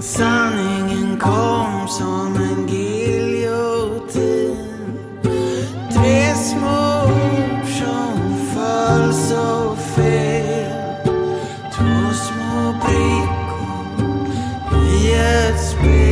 Sanningen kom som en giljotin. Tre små ord som föll så fel. Två små brickor i ett spel.